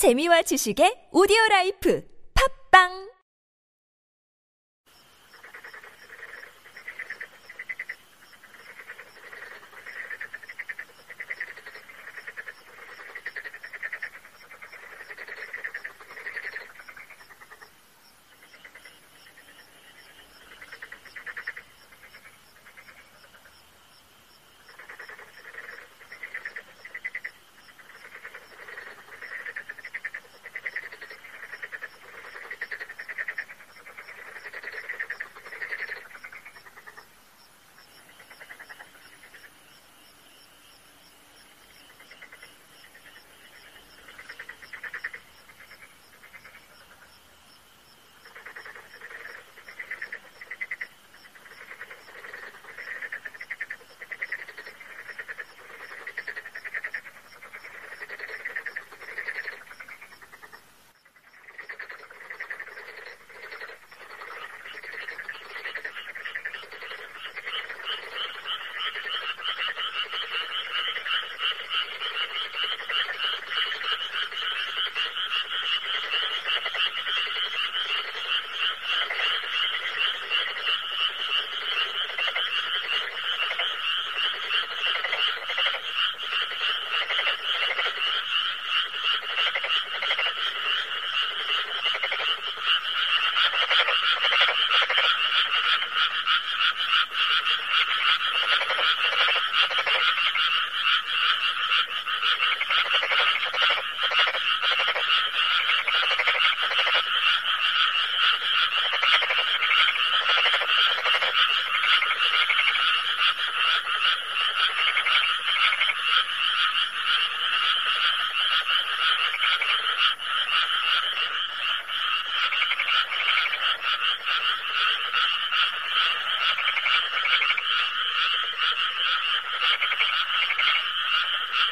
재미와 지식의 오디오 라이프. 팝빵